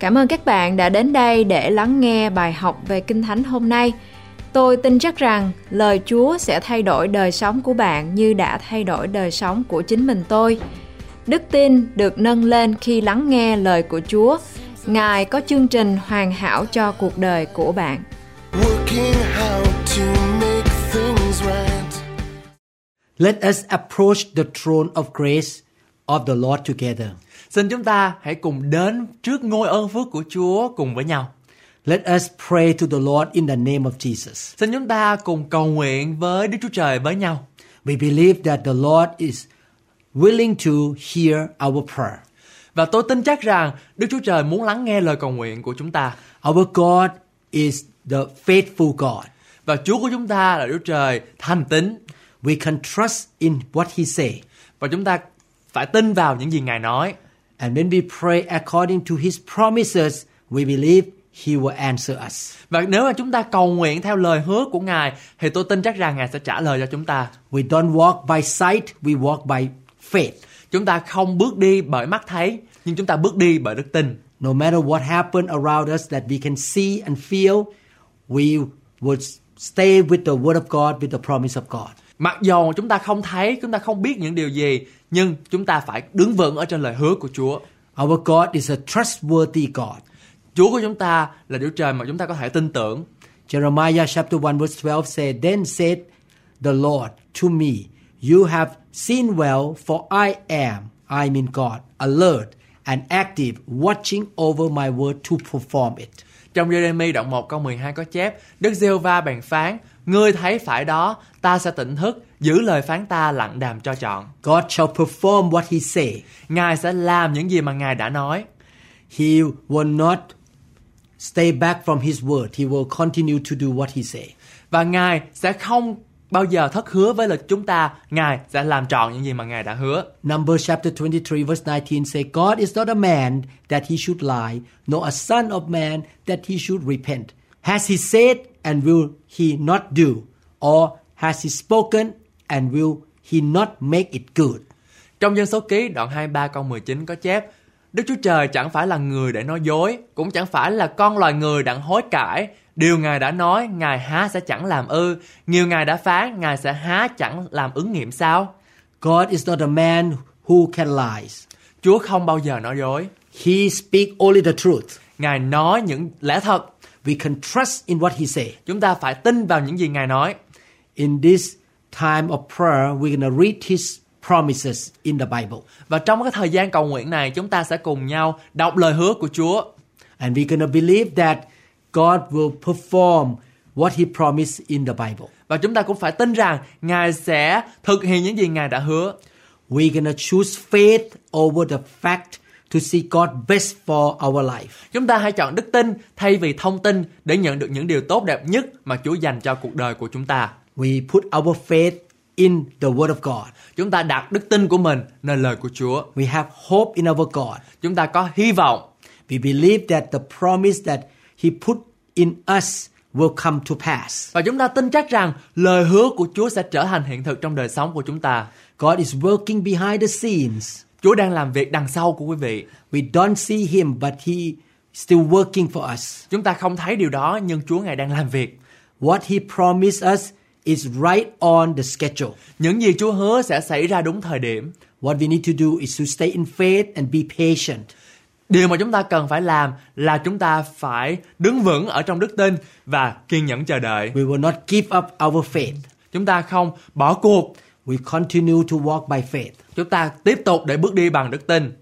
Cảm ơn các bạn đã đến đây để lắng nghe bài học về Kinh Thánh hôm nay. Tôi tin chắc rằng lời Chúa sẽ thay đổi đời sống của bạn như đã thay đổi đời sống của chính mình tôi. Đức tin được nâng lên khi lắng nghe lời của Chúa. Ngài có chương trình hoàn hảo cho cuộc đời của bạn. Let us approach the throne of grace of the Lord together. Xin chúng ta hãy cùng đến trước ngôi ơn phước của Chúa cùng với nhau. Let us pray to the Lord in the name of Jesus. Xin chúng ta cùng cầu nguyện với Đức Chúa Trời với nhau. We believe that the Lord is willing to hear our prayer. Và tôi tin chắc rằng Đức Chúa Trời muốn lắng nghe lời cầu nguyện của chúng ta. Our God is the faithful God. Và Chúa của chúng ta là Đức Trời thành tín. We can trust in what He say. Và chúng ta phải tin vào những gì Ngài nói. And when we pray according to His promises, we believe He will answer us. Và nếu mà chúng ta cầu nguyện theo lời hứa của Ngài thì tôi tin chắc rằng Ngài sẽ trả lời cho chúng ta. We don't walk by sight, we walk by faith. Chúng ta không bước đi bởi mắt thấy, nhưng chúng ta bước đi bởi đức tin. No matter what happened around us that we can see and feel, we would stay with the Word of God, with the promise of God. Mặc dù chúng ta không thấy, chúng ta không biết những điều gì, nhưng chúng ta phải đứng vững ở trên lời hứa của Chúa. Our God is a trustworthy God. Chúa của chúng ta là Đức Trời mà chúng ta có thể tin tưởng. Jeremiah chapter 1 verse 12 said, Then said the Lord to me, You have seen well, for I am, I mean God, alert and active, watching over my word to perform it. Trong Jeremy đoạn 1 câu 12 có chép, Đức giê va bèn phán, Ngươi thấy phải đó, ta sẽ tỉnh thức, giữ lời phán ta lặng đàm cho chọn. God shall perform what he say. Ngài sẽ làm những gì mà Ngài đã nói. He will not stay back from his word. He will continue to do what he say. Và Ngài sẽ không bao giờ thất hứa với lịch chúng ta. Ngài sẽ làm trọn những gì mà Ngài đã hứa. Numbers chapter 23 verse 19 say, God is not a man that he should lie, nor a son of man that he should repent. Has he said and will he not do? Or has he spoken and will he not make it good? Trong dân số ký đoạn 23 câu 19 có chép Đức Chúa Trời chẳng phải là người để nói dối, cũng chẳng phải là con loài người đặng hối cải. Điều Ngài đã nói, Ngài há sẽ chẳng làm ư. Nhiều Ngài đã phán, Ngài sẽ há chẳng làm ứng nghiệm sao? God is not a man who can lie. Chúa không bao giờ nói dối. He speak only the truth. Ngài nói những lẽ thật. We can trust in what he say. Chúng ta phải tin vào những gì Ngài nói. In this time of prayer, we're going to read his promises in the Bible. Và trong cái thời gian cầu nguyện này, chúng ta sẽ cùng nhau đọc lời hứa của Chúa. And we're going to believe that God will perform what he promised in the Bible. Và chúng ta cũng phải tin rằng Ngài sẽ thực hiện những gì Ngài đã hứa. We're going to choose faith over the fact to see God best for our life. Chúng ta hãy chọn đức tin thay vì thông tin để nhận được những điều tốt đẹp nhất mà Chúa dành cho cuộc đời của chúng ta. We put our faith in the Word of God. Chúng ta đặt đức tin của mình nơi lời của Chúa. We have hope in our God. Chúng ta có hy vọng We believe that the promise that He put in us will come to pass. và chúng ta tin chắc rằng lời hứa của Chúa sẽ trở thành hiện thực trong đời sống của chúng ta. God is working behind the scenes. Chúa đang làm việc đằng sau của quý vị. We don't see Him, but He still working for us. Chúng ta không thấy điều đó nhưng Chúa ngài đang làm việc. What He promised us is right on the schedule. Những gì Chúa hứa sẽ xảy ra đúng thời điểm. What we need to do is to stay in faith and be patient. Điều mà chúng ta cần phải làm là chúng ta phải đứng vững ở trong đức tin và kiên nhẫn chờ đợi. We will not give up our faith. Chúng ta không bỏ cuộc, We continue to walk by faith. chúng ta tiếp tục để bước đi bằng đức tin.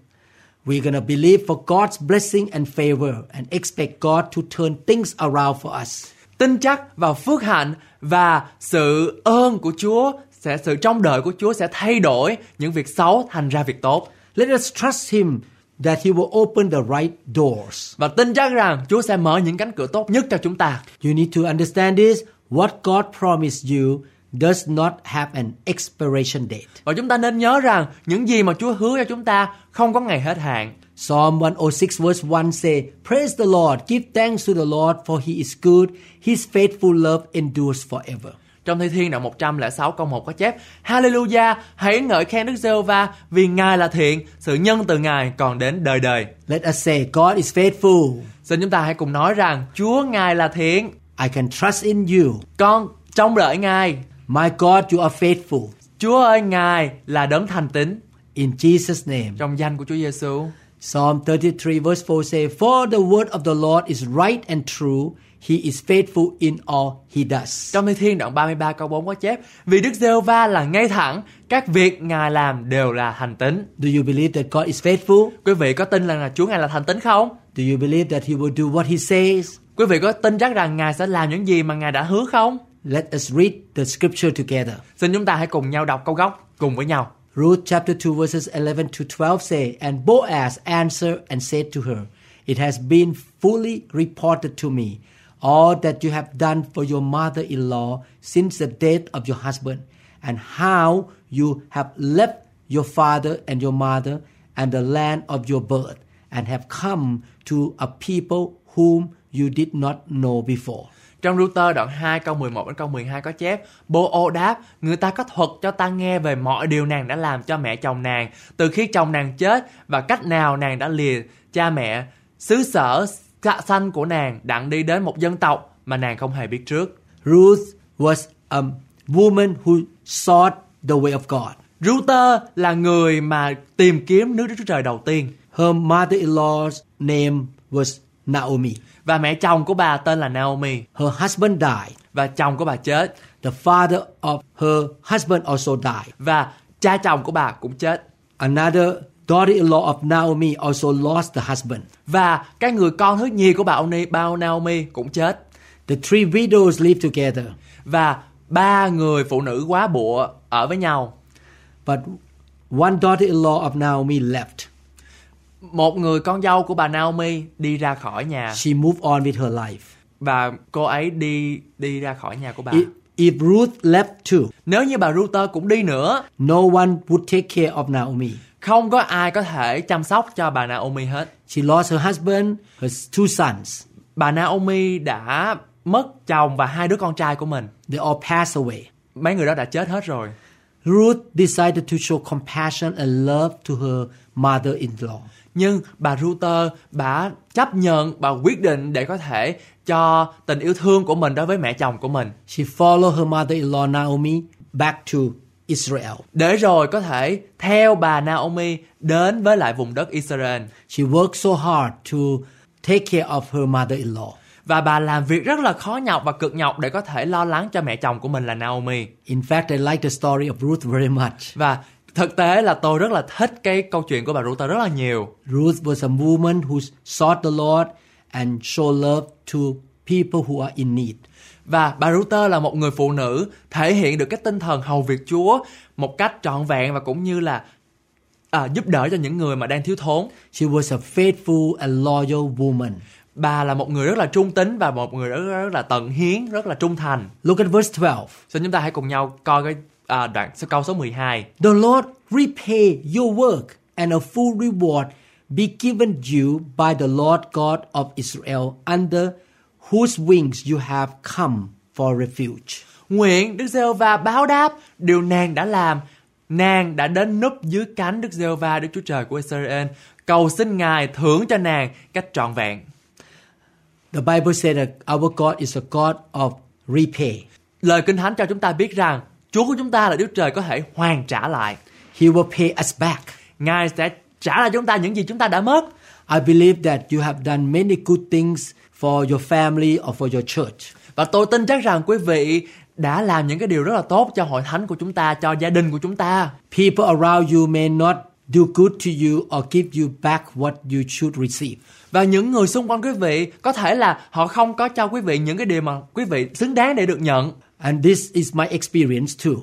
We're to believe for God's blessing and favor and expect God to turn things around for us. Tin chắc vào phước hạnh và sự ơn của Chúa sẽ sự trông đợi của Chúa sẽ thay đổi những việc xấu thành ra việc tốt. Let us trust Him that He will open the right doors. Và tin chắc rằng Chúa sẽ mở những cánh cửa tốt nhất cho chúng ta. You need to understand this. What God promised you does not have an expiration date. Và chúng ta nên nhớ rằng những gì mà Chúa hứa cho chúng ta không có ngày hết hạn. Psalm 106 verse 1 say, Praise the Lord, give thanks to the Lord for He is good, His faithful love endures forever. Trong Thi Thiên đoạn 106 câu 1 có chép Hallelujah, hãy ngợi khen Đức giê va vì Ngài là thiện, sự nhân từ Ngài còn đến đời đời. Let us say, God is faithful. Xin chúng ta hãy cùng nói rằng Chúa Ngài là thiện, I can trust in you. con trông đợi Ngài. My God, you are faithful. Chúa ơi, Ngài là đấng thành tín In Jesus' name. trong danh của Chúa Giêsu. Psalm 33 verse 4 say, For the word of the Lord is right and true. He is faithful in all he does. Trong Thi Thiên đoạn 33 câu 4 có chép Vì Đức giê va là ngay thẳng, các việc Ngài làm đều là thành tín. Do you believe that God is faithful? Quý vị có tin rằng là Chúa Ngài là thành tín không? Do you believe that he will do what he says? Quý vị có tin chắc rằng Ngài sẽ làm những gì mà Ngài đã hứa không? Let us read the scripture together. Xin chúng ta hãy cùng nhau đọc câu gốc cùng với nhau. Ruth chapter 2 verses 11 to 12 say, And Boaz answered and said to her, It has been fully reported to me, all that you have done for your mother-in-law since the death of your husband, and how you have left your father and your mother and the land of your birth, and have come to a people whom you did not know before. Trong Router đoạn 2 câu 11 đến câu 12 có chép Bô ô đáp Người ta có thuật cho ta nghe về mọi điều nàng đã làm cho mẹ chồng nàng Từ khi chồng nàng chết Và cách nào nàng đã lìa cha mẹ Xứ sở xa xanh của nàng đặng đi đến một dân tộc Mà nàng không hề biết trước Ruth was a woman who sought the way of God. Router là người mà tìm kiếm nước Đức Chúa Trời đầu tiên Her mother-in-law's name was Naomi. Và mẹ chồng của bà tên là Naomi Her husband died. Và chồng của bà chết The father of her husband also died. Và cha chồng của bà cũng chết Another daughter-in-law of Naomi also lost the husband. Và cái người con thứ nhì của bà Oni, bà Naomi cũng chết The three widows lived together, Và ba người phụ nữ quá bụa ở với nhau but one daughter-in-law of Naomi left. Một người con dâu của bà Naomi đi ra khỏi nhà She moved on with her life. Và cô ấy đi đi ra khỏi nhà của bà If, if Ruth left too, Nếu như bà Ruther cũng đi nữa no one would take care of Naomi. Không có ai có thể chăm sóc cho bà Naomi hết She lost her husband, her two sons. Bà Naomi đã mất chồng và hai đứa con trai của mình They all passed away. Mấy người đó đã chết hết rồi Ruth decided to show compassion and love to her mother-in-law. Nhưng bà Ruther bà chấp nhận bà quyết định để có thể cho tình yêu thương của mình đối với mẹ chồng của mình She followed her mother-in-law Naomi back to Israel. để rồi có thể theo bà Naomi đến với lại vùng đất Israel She worked so hard to take care of her mother-in-law. Và bà làm việc rất là khó nhọc và cực nhọc để có thể lo lắng cho mẹ chồng của mình là Naomi In fact, I like the story of Ruth very much. và thực tế là tôi rất là thích cái câu chuyện của bà Ruth rất là nhiều Ruth was a woman who sought the Lord and showed love to people who are in need. và bà Ruther là một người phụ nữ thể hiện được cái tinh thần hầu việc Chúa một cách trọn vẹn và cũng như là à, giúp đỡ cho những người mà đang thiếu thốn She was a faithful and loyal woman. Bà là một người rất là trung tín và một người rất, rất là tận hiến rất là trung thành Look at verse 12. xin chúng ta hãy cùng nhau coi cái à, đoạn câu số 12 The Lord repay your work and a full reward be given you by the Lord God of Israel under whose wings you have come for refuge. Nguyện Đức giê va báo đáp điều nàng đã làm. Nàng đã đến núp dưới cánh Đức giê va Đức Chúa Trời của Israel. Cầu xin Ngài thưởng cho nàng cách trọn vẹn. The Bible said that our God is a God of repay. Lời Kinh Thánh cho chúng ta biết rằng Chúa của chúng ta là Đức Trời có thể hoàn trả lại. He will pay us back. Ngài sẽ trả lại chúng ta những gì chúng ta đã mất. I believe that you have done many good things for your family or for your church. Và tôi tin chắc rằng quý vị đã làm những cái điều rất là tốt cho hội thánh của chúng ta, cho gia đình của chúng ta. People around you may not do good to you or give you back what you should receive. Và những người xung quanh quý vị có thể là họ không có cho quý vị những cái điều mà quý vị xứng đáng để được nhận. And this is my experience too.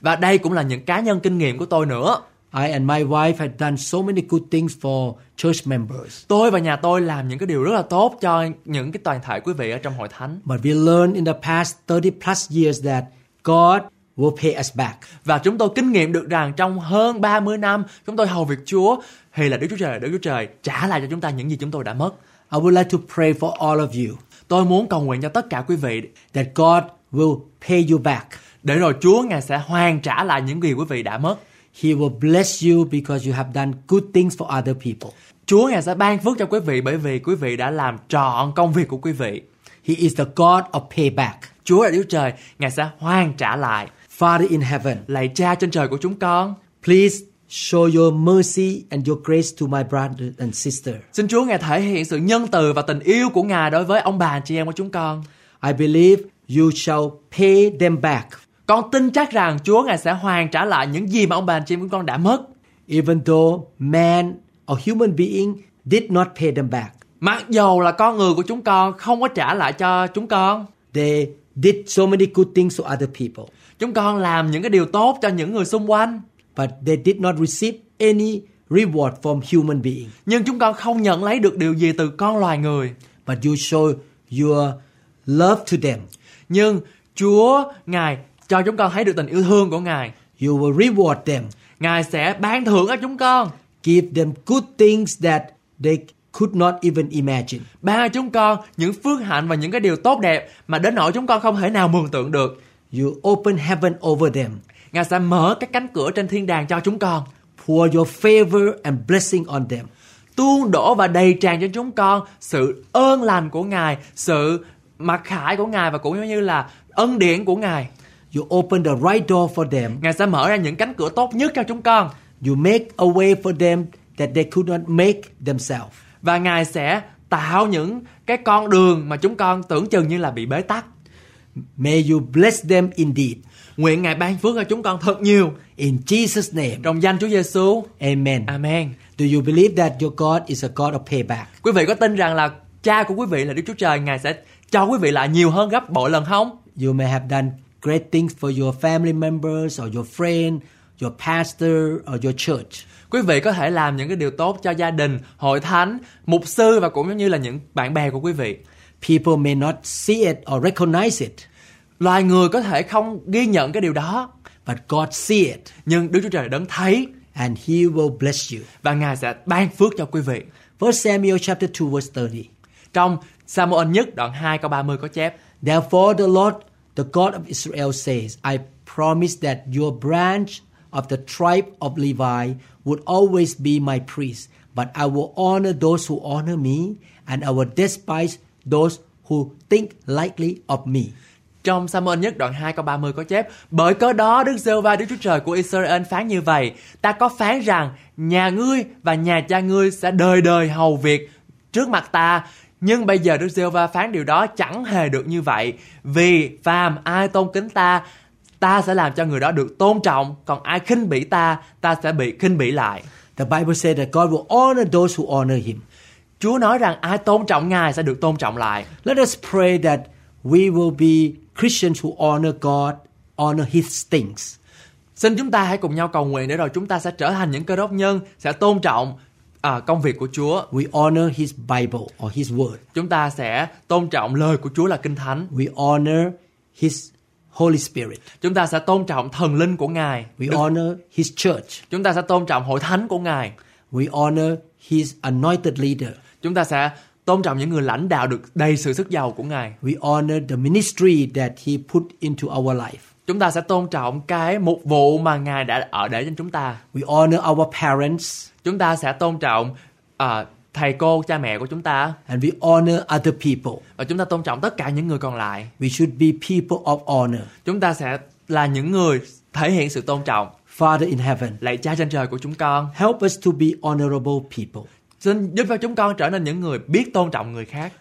Và đây cũng là những cá nhân kinh nghiệm của tôi nữa. I and my wife had done so many good things for church members. Tôi và nhà tôi làm những cái điều rất là tốt cho những cái toàn thể quý vị ở trong hội thánh. But we learned in the past 30 plus years that God will pay us back. Và chúng tôi kinh nghiệm được rằng trong hơn 30 năm chúng tôi hầu việc Chúa thì là Đức Chúa Trời Đức Chúa Trời trả lại cho chúng ta những gì chúng tôi đã mất. I would like to pray for all of you Tôi muốn cầu nguyện cho tất cả quý vị that God will pay you back. Để rồi Chúa Ngài sẽ hoàn trả lại những gì quý vị đã mất. He will bless you because you have done good things for other people. Chúa Ngài sẽ ban phước cho quý vị bởi vì quý vị đã làm trọn công việc của quý vị. He is the God of payback. Chúa là Đức Trời, Ngài sẽ hoàn trả lại. Father in heaven, Lạy Cha trên trời của chúng con, please show your mercy and your grace to my brother and sister. xin Chúa Ngài thể hiện sự nhân từ và tình yêu của Ngài đối với ông bà chị em của chúng con. I believe you shall pay them back, Con tin chắc rằng Chúa Ngài sẽ hoàn trả lại những gì mà ông bà chị em của con đã mất. even though man or human being did not pay them back. Mặc dầu là con người của chúng con không có trả lại cho chúng con. They did so many good things to other people, Chúng con làm những cái điều tốt cho những người xung quanh. but they did not receive any reward from human being. Nhưng chúng con không nhận lấy được điều gì từ con loài người. But you show your love to them. Nhưng Chúa Ngài cho chúng con thấy được tình yêu thương của Ngài. You will reward them, Ngài sẽ ban thưởng cho chúng con. give them good things that they could not even imagine. Ban cho chúng con những phước hạnh và những cái điều tốt đẹp mà đến nỗi chúng con không thể nào mường tượng được. You open heaven over them, Ngài sẽ mở các cánh cửa trên thiên đàng cho chúng con. pour your favor and blessing on them. Tuôn đổ và đầy tràn cho chúng con sự ơn lành của Ngài, sự mặc khải của Ngài và cũng như là ân điển của Ngài. You open the right door for them. Ngài sẽ mở ra những cánh cửa tốt nhất cho chúng con. You make a way for them that they could not make themselves. Và Ngài sẽ tạo những cái con đường mà chúng con tưởng chừng như là bị bế tắc. May you bless them indeed. Nguyện Ngài ban phước cho chúng con thật nhiều. In Jesus' name, Trong danh Chúa Giêsu. amen. Amen. Do you believe that your God is a God of payback? Quý vị có tin rằng là cha của quý vị là Đức Chúa Trời Ngài sẽ cho quý vị lại nhiều hơn gấp bội lần không? You may have done great things for your family members or your friend, your pastor or your church. Quý vị có thể làm những cái điều tốt cho gia đình, hội thánh, mục sư và cũng giống như là những bạn bè của quý vị. People may not see it or recognize it, Loài người có thể không ghi nhận cái điều đó, but God see it nhưng Đức Chúa Trời đấng thấy and he will bless you. và Ngài sẽ ban phước cho quý vị. 1 Samuel chapter 2 verse 30. Trong Samuel nhất đoạn 2 câu 30 có chép Therefore the Lord, the God of Israel says, I promise that your branch of the tribe of Levi would always be my priest, but I will honor those who honor me, and I will despise those who think lightly of me. Trong Samuel nhất đoạn 2 câu 30 có chép Bởi cớ đó Đức giê va Đức Chúa Trời của Israel phán như vậy Ta có phán rằng nhà ngươi và nhà cha ngươi sẽ đời đời hầu việc trước mặt ta Nhưng bây giờ Đức giê va phán điều đó chẳng hề được như vậy Vì phàm ai tôn kính ta Ta sẽ làm cho người đó được tôn trọng Còn ai khinh bỉ ta Ta sẽ bị khinh bỉ lại The Bible says that God will honor those who honor him. Chúa nói rằng ai tôn trọng Ngài sẽ được tôn trọng lại Let us pray that we will be Christians who honor God, honor his things. Xin chúng ta hãy cùng nhau cầu nguyện để rồi chúng ta sẽ trở thành những cơ đốc nhân sẽ tôn trọng à, công việc của Chúa. We honor his Bible or his word. Chúng ta sẽ tôn trọng lời của Chúa là Kinh Thánh. We honor his Holy Spirit. Chúng ta sẽ tôn trọng thần linh của Ngài. We Đức- honor his church. Chúng ta sẽ tôn trọng hội thánh của Ngài. We honor his anointed leader. Chúng ta sẽ tôn trọng những người lãnh đạo được đầy sự sức giàu của Ngài. We honor the ministry that he put into our life. Chúng ta sẽ tôn trọng cái mục vụ mà Ngài đã ở để cho chúng ta. We honor our parents Chúng ta sẽ tôn trọng à, thầy cô, cha mẹ của chúng ta and we honor other people. và chúng ta tôn trọng tất cả những người còn lại. We should be people of honor. Chúng ta sẽ là những người thể hiện sự tôn trọng. Father in heaven, Lạy Cha trên trời của chúng con, help us to be honorable people. Xin giúp cho chúng con trở nên những người biết tôn trọng người khác.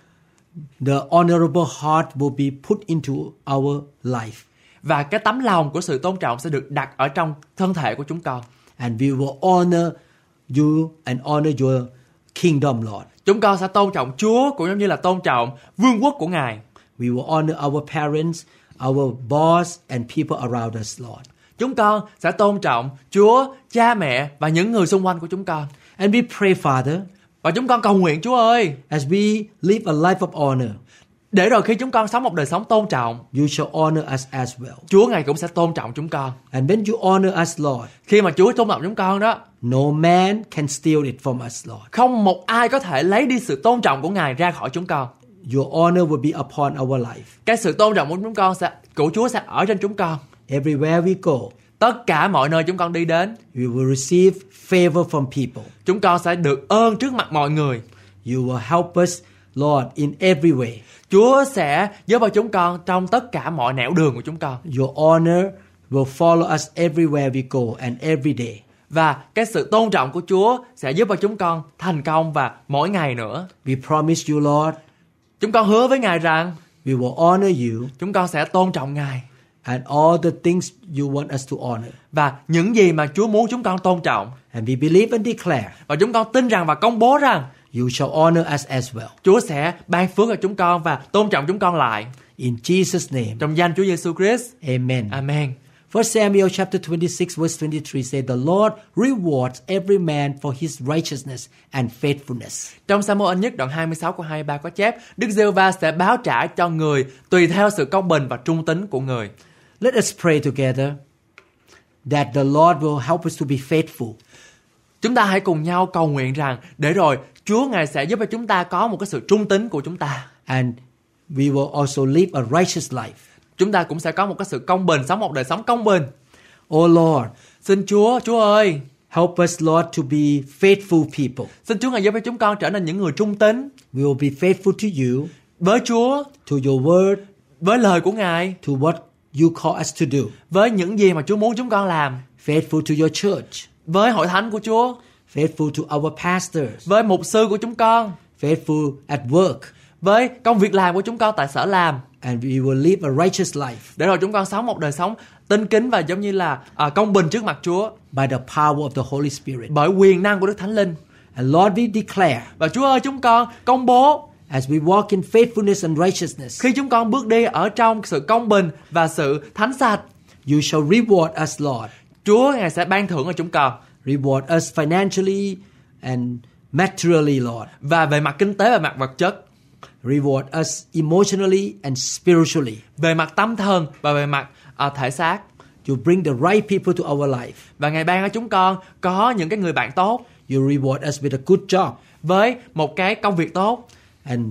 The honorable heart will be put into our life. Và cái tấm lòng của sự tôn trọng sẽ được đặt ở trong thân thể của chúng con. And we will honor you and honor your kingdom, Lord. Chúng con sẽ tôn trọng Chúa cũng giống như là tôn trọng vương quốc của Ngài. We will honor our parents, our boss, and people around us, Lord. Chúng con sẽ tôn trọng Chúa, cha mẹ và những người xung quanh của chúng con. And we pray, Father, Và chúng con cầu nguyện Chúa ơi, as we live a life of honor, để rồi khi chúng con sống một đời sống tôn trọng, you shall honor us as well. Chúa Ngài cũng sẽ tôn trọng chúng con. And when you honor us, Lord, Khi mà Chúa tôn trọng chúng con đó, no man can steal it from us, Lord. không một ai có thể lấy đi sự tôn trọng của Ngài ra khỏi chúng con. Your honor will be upon our life. Cái sự tôn trọng của chúng con sẽ của Chúa sẽ ở trên chúng con. Everywhere we go, Tất cả mọi nơi chúng con đi đến, we will receive favor from people. chúng con sẽ được ơn trước mặt mọi người. You will help us, Lord, in every way. Chúa sẽ giúp cho chúng con trong tất cả mọi nẻo đường của chúng con. Your honor will follow us everywhere we go and every day. Và cái sự tôn trọng của Chúa sẽ giúp cho chúng con thành công và mỗi ngày nữa. We promise you, Lord, Chúng con hứa với Ngài rằng we will honor you chúng con sẽ tôn trọng Ngài. And all the things you want us to honor. Và những gì mà Chúa muốn chúng con tôn trọng. And we believe and declare Và chúng con tin rằng và công bố rằng you shall honor us as well. Chúa sẽ ban phước cho chúng con và tôn trọng chúng con lại. In Jesus' name, Trong danh Chúa Giêsu Christ. amen. Amen. 1 Samuel chapter 26 verse 23 say the Lord rewards every man for his righteousness and faithfulness. Trong Samuel nhất đoạn 26 của 23 có chép Đức giê va sẽ báo trả cho người tùy theo sự công bình và trung tín của người. Let us pray together that the Lord will help us to be faithful. Chúng ta hãy cùng nhau cầu nguyện rằng để rồi Chúa Ngài sẽ giúp cho chúng ta có một cái sự trung tín của chúng ta. and we will also live a righteous life. Chúng ta cũng sẽ có một cái sự công bình, sống một đời sống công bình. Oh Lord, Xin Chúa, Chúa ơi, help us, Lord, to be faithful people. xin Chúa Ngài giúp cho chúng con trở nên những người trung tín We will be faithful to you, với Chúa, to your word, với lời của Ngài, to what you call us to do. với những gì mà Chúa muốn chúng con làm, Faithful to your church, với hội thánh của Chúa, faithful to our pastors, với mục sư của chúng con, faithful at work, với công việc làm của chúng con tại sở làm. and we will live a righteous life Để rồi chúng con sống một đời sống tinh kính và giống như là à, công bình trước mặt Chúa by the power of the Holy Spirit. bởi quyền năng của Đức Thánh Linh. And Lord, we declare Và Chúa ơi chúng con công bố as we walk in faithfulness and righteousness, khi chúng con bước đi ở trong sự công bình và sự thánh sạch, you shall reward us, Lord. Chúa Ngài sẽ ban thưởng cho chúng con. Reward us financially and materially, Lord. Và về mặt kinh tế và mặt vật chất, Reward us emotionally and spiritually. về mặt tâm thần và về mặt à, thể xác. You bring the right people to our life. Và Ngài ban cho chúng con có những cái người bạn tốt You reward us with a good job với một cái công việc tốt, and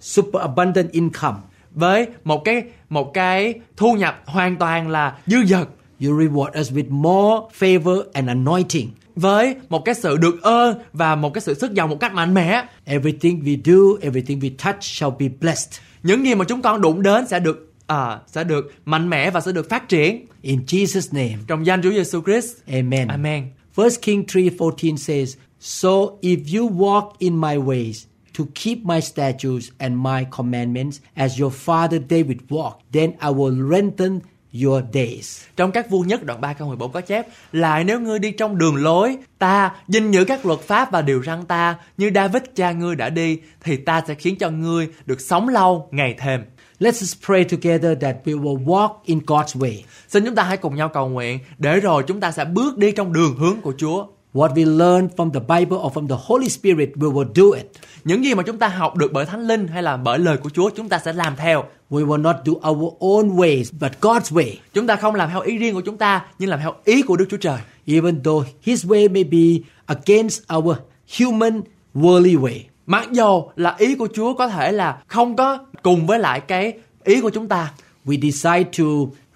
super abundant income. với một cái một cái thu nhập hoàn toàn là dư dật, You reward us with more favor and anointing. với một cái sự được ơn và một cái sự sức giàu một cách mạnh mẽ. Everything we do, everything we touch shall be blessed. Những gì mà chúng con đụng đến sẽ được à, sẽ được mạnh mẽ và sẽ được phát triển In Jesus' name, trong danh Chúa Giêsu Christ. amen. Amen. 1 King 3:14 says, "So if you walk in my ways to keep my statutes and my commandments as your father David walked, then I will lengthen your days." Trong các vua nhất đoạn 3 câu 14 có chép Lại nếu ngươi đi trong đường lối Ta gìn giữ các luật pháp và điều răn ta Như David cha ngươi đã đi Thì ta sẽ khiến cho ngươi được sống lâu ngày thêm Let's just pray together that we will walk in God's way. Xin chúng ta hãy cùng nhau cầu nguyện Để rồi chúng ta sẽ bước đi trong đường hướng của Chúa What we learn from the Bible or from the Holy Spirit, we will do it. Những gì mà chúng ta học được bởi Thánh Linh Hay là bởi lời của Chúa Chúng ta sẽ làm theo We will not do our own ways, but God's way. Chúng ta không làm theo ý riêng của chúng ta Nhưng làm theo ý của Đức Chúa Trời Even though His way may be against our human worldly way. Mặc dù là ý của Chúa có thể là không có cùng với lại cái ý của chúng ta We decide to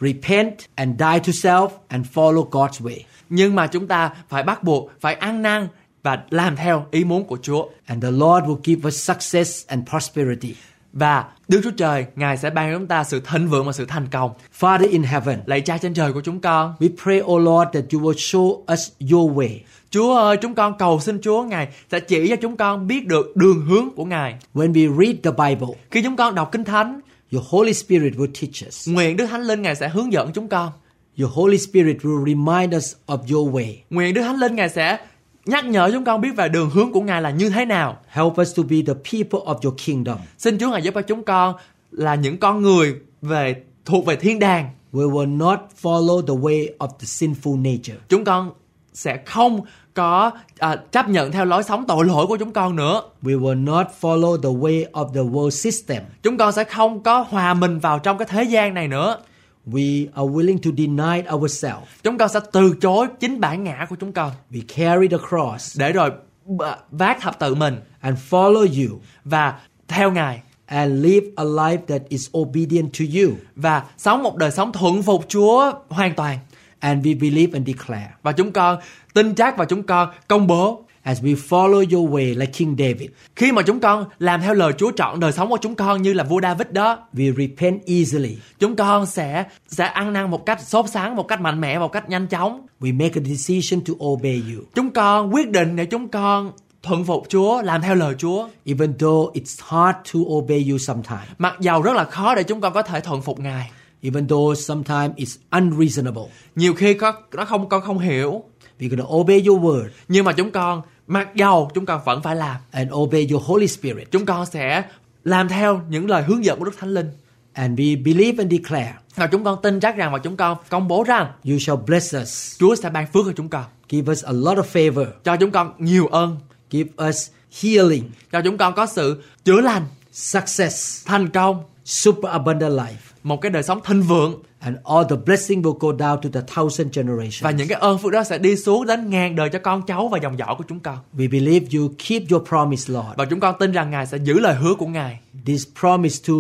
repent and die to self and follow God's way. Nhưng mà chúng ta phải bắt buộc phải ăn năn và làm theo ý muốn của Chúa And the Lord will give us success and prosperity. và Đức Chúa Trời Ngài sẽ ban cho chúng ta sự thịnh vượng và sự thành công. Father in heaven, Lạy Cha trên trời của chúng con, we pray, O Lord, that you will show us your way. Chúa ơi, chúng con cầu xin Chúa Ngài sẽ chỉ cho chúng con biết được đường hướng của Ngài. When we read the Bible, Khi chúng con đọc Kinh Thánh, your Holy Spirit will teach us. nguyện Đức Thánh Linh Ngài sẽ hướng dẫn chúng con. Your Holy Spirit will remind us of your way. Nguyện Đức Thánh Linh Ngài sẽ nhắc nhở chúng con biết về đường hướng của Ngài là như thế nào. Help us to be the people of your kingdom. Xin Chúa Ngài giúp cho chúng con là những con người về thuộc về thiên đàng. We will not follow the way of the sinful nature. Chúng con sẽ không có à, chấp nhận theo lối sống tội lỗi của chúng con nữa. We will not follow the way of the world system. Chúng con sẽ không có hòa mình vào trong cái thế gian này nữa. We are willing to deny ourselves. Chúng con sẽ từ chối chính bản ngã của chúng con We carry the cross để rồi vác thập tự mình and follow you. và theo Ngài. and live a life that is obedient to you. và sống một đời sống thuận phục Chúa hoàn toàn. And we believe and declare Và chúng con tin chắc và chúng con công bố as we follow your way like King David, khi mà chúng con làm theo lời Chúa trọn đời sống của chúng con như là vua David đó, we repent easily. chúng con sẽ sẽ ăn năn một cách sốt sáng, một cách mạnh mẽ, một cách nhanh chóng. We make a decision to obey you. Chúng con quyết định để chúng con thuận phục Chúa, làm theo lời Chúa. Even though it's hard to obey you sometimes. Mặc dầu rất là khó để chúng con có thể thuận phục Ngài. Even though sometimes it's unreasonable. Nhiều khi có nó không con không hiểu, We're going to obey your word. Nhưng mà chúng con mặc dầu chúng con vẫn phải làm. and obey your Holy Spirit. Chúng con sẽ làm theo những lời hướng dẫn của Đức Thánh Linh. And we believe and declare. Và chúng con tin chắc rằng và chúng con công bố rằng you shall bless us, Chúa sẽ ban phước cho chúng con, give us a lot of favor, cho chúng con nhiều ơn, give us healing, cho chúng con có sự chữa lành, success, thành công, super abundant life. một cái đời sống thịnh vượng And all the blessing will go down to the thousand generations. và những cái ơn phước đó sẽ đi xuống đến ngàn đời cho con cháu và dòng dõi của chúng con. We believe you keep your promise, Lord. Và chúng con tin rằng Ngài sẽ giữ lời hứa của Ngài. This promise to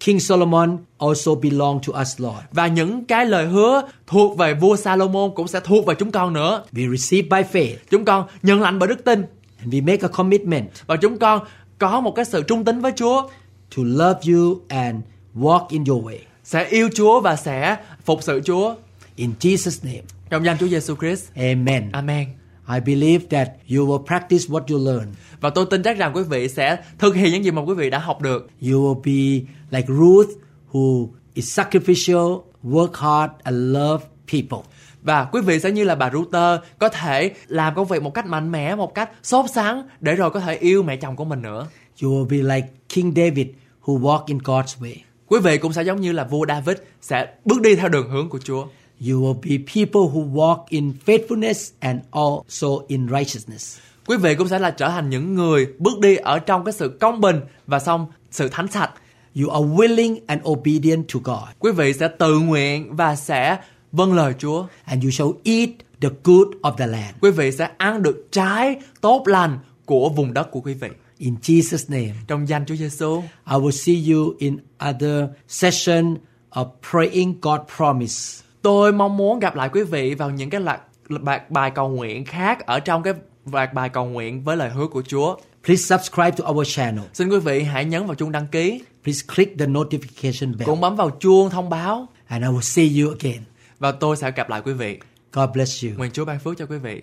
King Solomon also belong to us, Lord. Và những cái lời hứa thuộc về vua Salomon cũng sẽ thuộc về chúng con nữa. We receive by faith Chúng con nhận lãnh bởi đức tin and we make a commitment và chúng con có một cái sự trung tín với Chúa, to love you and walk in your way. sẽ yêu Chúa và sẽ phục sự Chúa. In Jesus' name, Trong danh Chúa Giêsu Christ. amen. Amen. I believe that you will practice what you learn. Và tôi tin chắc rằng quý vị sẽ thực hiện những gì mà quý vị đã học được. You will be like Ruth, who is sacrificial, work hard, and love people. Và quý vị sẽ như là bà Ruther có thể làm công việc một cách mạnh mẽ, một cách sốt sắng để rồi có thể yêu mẹ chồng của mình nữa. You will be like King David, who walk in God's way. Quý vị cũng sẽ giống như là vua David sẽ bước đi theo đường hướng của Chúa. You will be people who walk in faithfulness and also in righteousness. Quý vị cũng sẽ là trở thành những người bước đi ở trong cái sự công bình và xong sự thánh sạch. You are willing and obedient to God, Quý vị sẽ tự nguyện và sẽ vâng lời Chúa. and you shall eat the good of the land. Quý vị sẽ ăn được trái tốt lành của vùng đất của quý vị. In Jesus' name, Trong danh Chúa Giêsu, I will see you in other session of praying God promise. tôi mong muốn gặp lại quý vị vào những cái loạt bài, bài cầu nguyện khác ở trong cái loạt bài cầu nguyện với lời hứa của Chúa. Please subscribe to our channel. Xin quý vị hãy nhấn vào chuông đăng ký, Please click the notification bell. cũng bấm vào chuông thông báo And I will see you again. và tôi sẽ gặp lại quý vị. God bless you. Nguyện Chúa ban phước cho quý vị.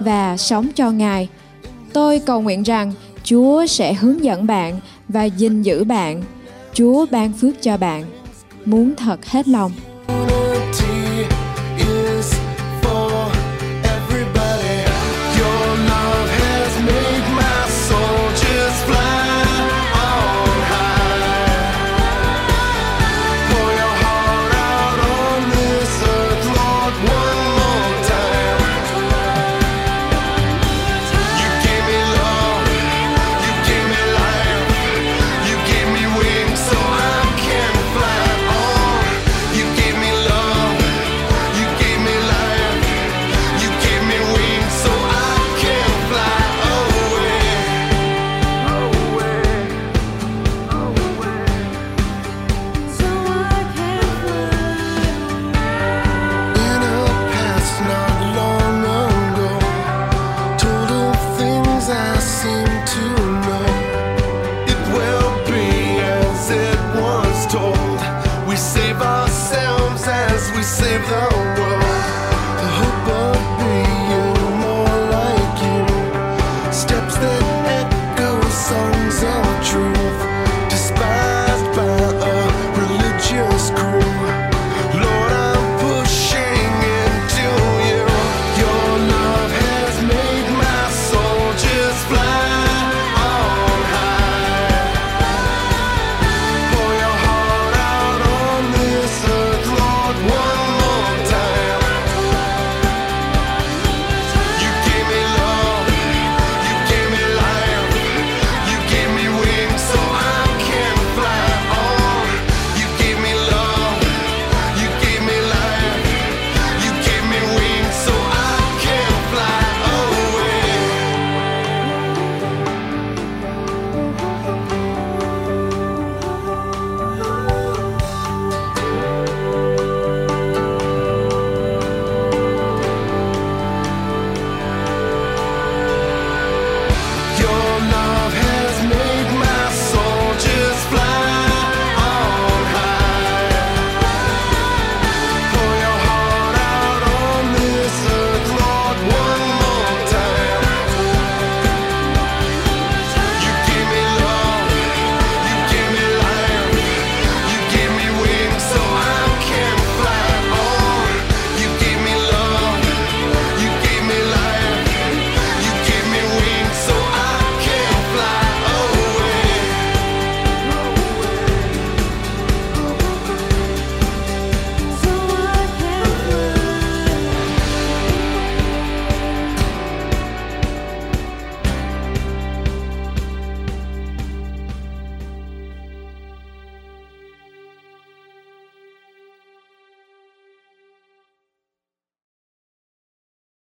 và sống cho Ngài. Tôi cầu nguyện rằng Chúa sẽ hướng dẫn bạn và gìn giữ bạn. Chúa ban phước cho bạn. Muốn thật hết lòng.